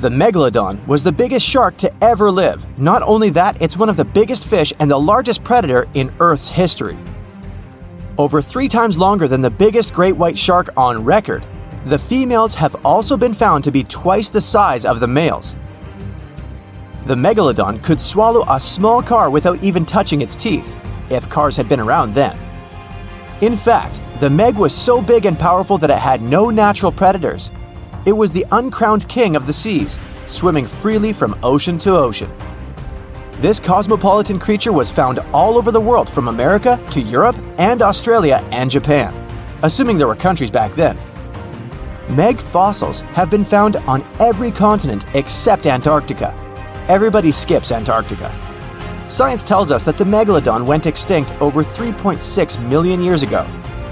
The megalodon was the biggest shark to ever live. Not only that, it's one of the biggest fish and the largest predator in Earth's history. Over three times longer than the biggest great white shark on record, the females have also been found to be twice the size of the males. The megalodon could swallow a small car without even touching its teeth, if cars had been around then. In fact, the Meg was so big and powerful that it had no natural predators, it was the uncrowned king of the seas, swimming freely from ocean to ocean. This cosmopolitan creature was found all over the world from America to Europe and Australia and Japan, assuming there were countries back then. Meg fossils have been found on every continent except Antarctica. Everybody skips Antarctica. Science tells us that the megalodon went extinct over 3.6 million years ago,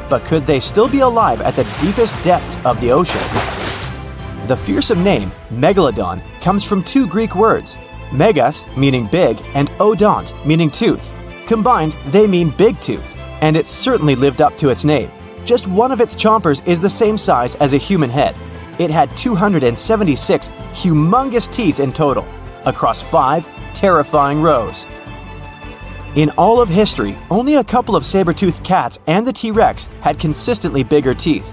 but could they still be alive at the deepest depths of the ocean? The fearsome name, Megalodon, comes from two Greek words, megas, meaning big, and odont, meaning tooth. Combined, they mean big tooth, and it certainly lived up to its name. Just one of its chompers is the same size as a human head. It had 276 humongous teeth in total, across five terrifying rows. In all of history, only a couple of saber-toothed cats and the T Rex had consistently bigger teeth.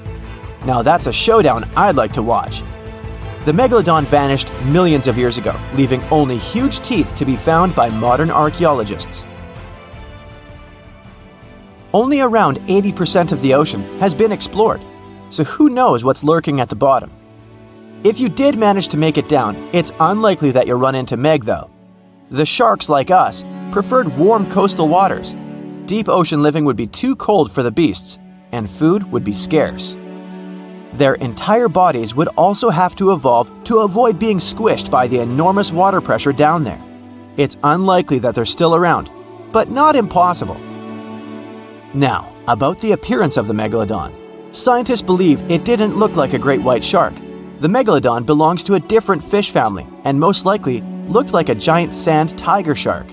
Now that's a showdown I'd like to watch. The megalodon vanished millions of years ago, leaving only huge teeth to be found by modern archaeologists. Only around 80% of the ocean has been explored, so who knows what's lurking at the bottom? If you did manage to make it down, it's unlikely that you'll run into Meg, though. The sharks, like us, preferred warm coastal waters. Deep ocean living would be too cold for the beasts, and food would be scarce. Their entire bodies would also have to evolve to avoid being squished by the enormous water pressure down there. It's unlikely that they're still around, but not impossible. Now, about the appearance of the megalodon. Scientists believe it didn't look like a great white shark. The megalodon belongs to a different fish family and most likely looked like a giant sand tiger shark.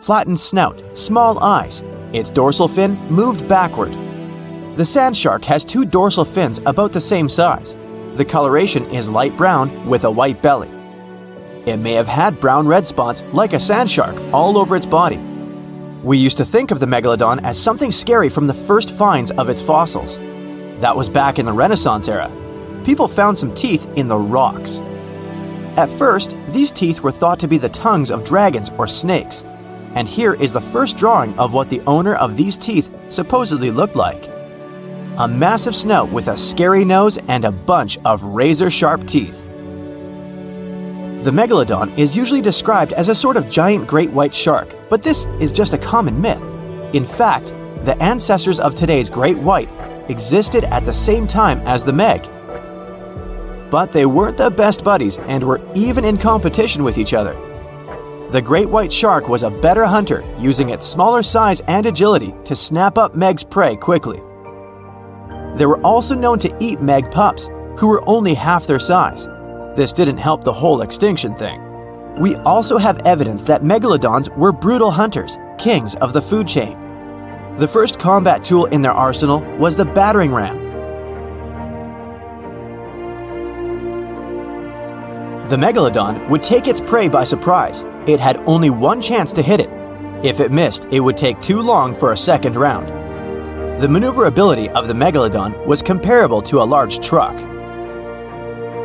Flattened snout, small eyes, its dorsal fin moved backward, the sand shark has two dorsal fins about the same size. The coloration is light brown with a white belly. It may have had brown red spots like a sand shark all over its body. We used to think of the megalodon as something scary from the first finds of its fossils. That was back in the Renaissance era. People found some teeth in the rocks. At first, these teeth were thought to be the tongues of dragons or snakes. And here is the first drawing of what the owner of these teeth supposedly looked like a massive snout with a scary nose and a bunch of razor sharp teeth. The megalodon is usually described as a sort of giant great white shark, but this is just a common myth. In fact, the ancestors of today's great white existed at the same time as the meg. But they weren't the best buddies and were even in competition with each other. The great white shark was a better hunter, using its smaller size and agility to snap up Meg's prey quickly. They were also known to eat meg pups, who were only half their size. This didn't help the whole extinction thing. We also have evidence that megalodons were brutal hunters, kings of the food chain. The first combat tool in their arsenal was the battering ram. The megalodon would take its prey by surprise. It had only one chance to hit it. If it missed, it would take too long for a second round. The maneuverability of the megalodon was comparable to a large truck.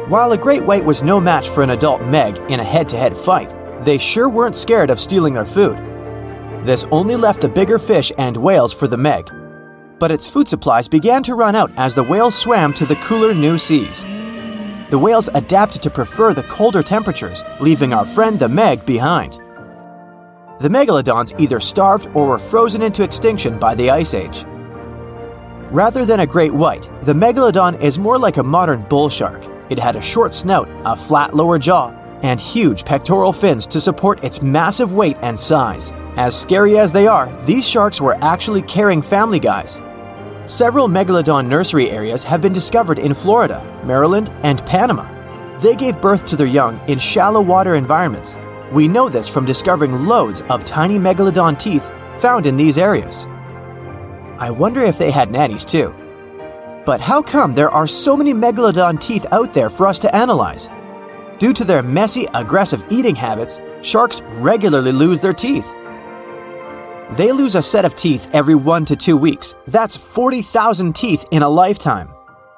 While a great white was no match for an adult meg in a head to head fight, they sure weren't scared of stealing their food. This only left the bigger fish and whales for the meg. But its food supplies began to run out as the whales swam to the cooler new seas. The whales adapted to prefer the colder temperatures, leaving our friend the meg behind. The megalodons either starved or were frozen into extinction by the Ice Age. Rather than a great white, the megalodon is more like a modern bull shark. It had a short snout, a flat lower jaw, and huge pectoral fins to support its massive weight and size. As scary as they are, these sharks were actually caring family guys. Several megalodon nursery areas have been discovered in Florida, Maryland, and Panama. They gave birth to their young in shallow water environments. We know this from discovering loads of tiny megalodon teeth found in these areas. I wonder if they had nannies too. But how come there are so many megalodon teeth out there for us to analyze? Due to their messy, aggressive eating habits, sharks regularly lose their teeth. They lose a set of teeth every one to two weeks. That's 40,000 teeth in a lifetime.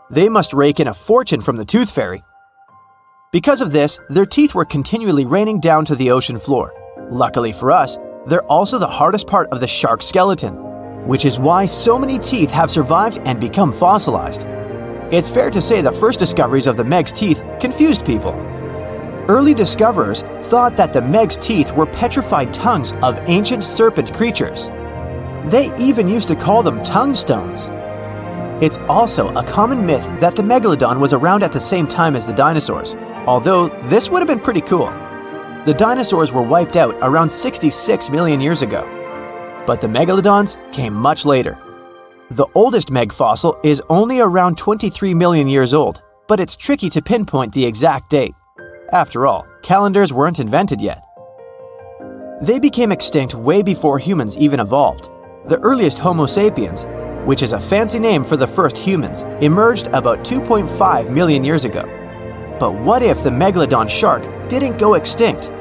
They must rake in a fortune from the tooth fairy. Because of this, their teeth were continually raining down to the ocean floor. Luckily for us, they're also the hardest part of the shark skeleton, which is why so many teeth have survived and become fossilized. It's fair to say the first discoveries of the Meg's teeth confused people. Early discoverers thought that the Meg's teeth were petrified tongues of ancient serpent creatures. They even used to call them tongue stones. It's also a common myth that the megalodon was around at the same time as the dinosaurs, although this would have been pretty cool. The dinosaurs were wiped out around 66 million years ago, but the megalodons came much later. The oldest Meg fossil is only around 23 million years old, but it's tricky to pinpoint the exact date. After all, calendars weren't invented yet. They became extinct way before humans even evolved. The earliest Homo sapiens, which is a fancy name for the first humans, emerged about 2.5 million years ago. But what if the megalodon shark didn't go extinct?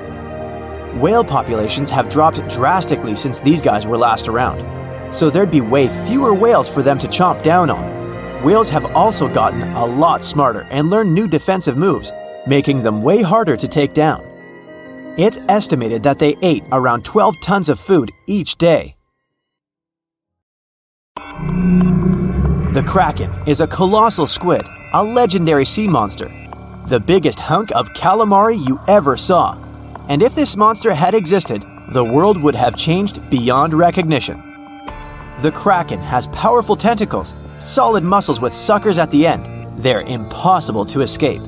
Whale populations have dropped drastically since these guys were last around, so there'd be way fewer whales for them to chomp down on. Whales have also gotten a lot smarter and learned new defensive moves, making them way harder to take down. It's estimated that they ate around 12 tons of food each day. The Kraken is a colossal squid, a legendary sea monster, the biggest hunk of calamari you ever saw. And if this monster had existed, the world would have changed beyond recognition. The Kraken has powerful tentacles, solid muscles with suckers at the end. They're impossible to escape.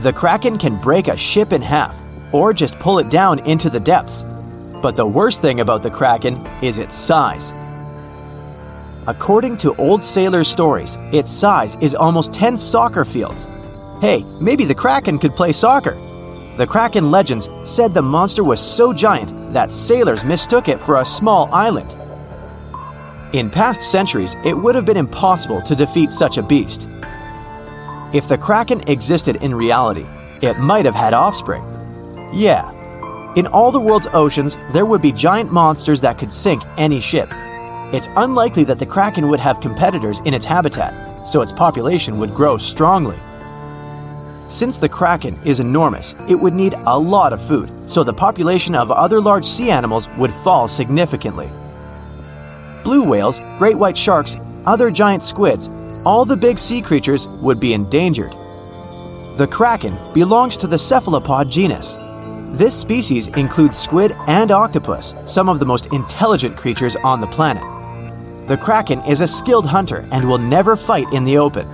The Kraken can break a ship in half, or just pull it down into the depths. But the worst thing about the Kraken is its size. According to old sailors' stories, its size is almost 10 soccer fields. Hey, maybe the Kraken could play soccer. The Kraken legends said the monster was so giant that sailors mistook it for a small island. In past centuries, it would have been impossible to defeat such a beast. If the Kraken existed in reality, it might have had offspring. Yeah. In all the world's oceans, there would be giant monsters that could sink any ship. It's unlikely that the Kraken would have competitors in its habitat, so its population would grow strongly. Since the Kraken is enormous, it would need a lot of food, so the population of other large sea animals would fall significantly. Blue whales, great white sharks, other giant squids, all the big sea creatures would be endangered. The kraken belongs to the cephalopod genus. This species includes squid and octopus, some of the most intelligent creatures on the planet. The kraken is a skilled hunter and will never fight in the open.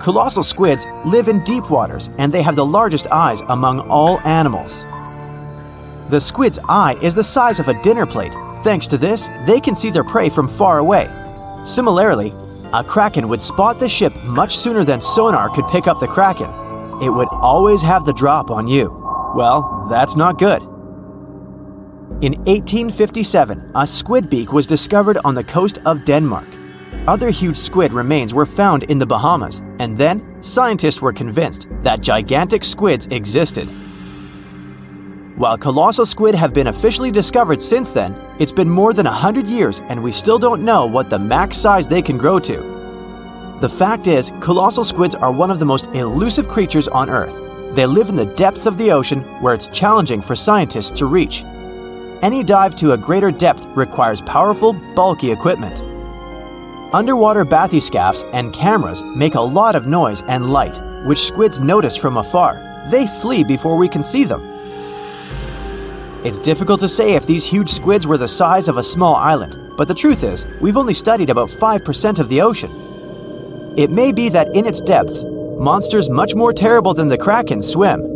Colossal squids live in deep waters and they have the largest eyes among all animals. The squid's eye is the size of a dinner plate. Thanks to this, they can see their prey from far away. Similarly, a kraken would spot the ship much sooner than sonar could pick up the kraken. It would always have the drop on you. Well, that's not good. In 1857, a squid beak was discovered on the coast of Denmark. Other huge squid remains were found in the Bahamas, and then scientists were convinced that gigantic squids existed. While colossal squid have been officially discovered since then, it's been more than 100 years and we still don't know what the max size they can grow to. The fact is, colossal squids are one of the most elusive creatures on Earth. They live in the depths of the ocean where it's challenging for scientists to reach. Any dive to a greater depth requires powerful, bulky equipment. Underwater bathyscaphs and cameras make a lot of noise and light, which squids notice from afar. They flee before we can see them. It's difficult to say if these huge squids were the size of a small island, but the truth is, we've only studied about 5% of the ocean. It may be that in its depths, monsters much more terrible than the kraken swim.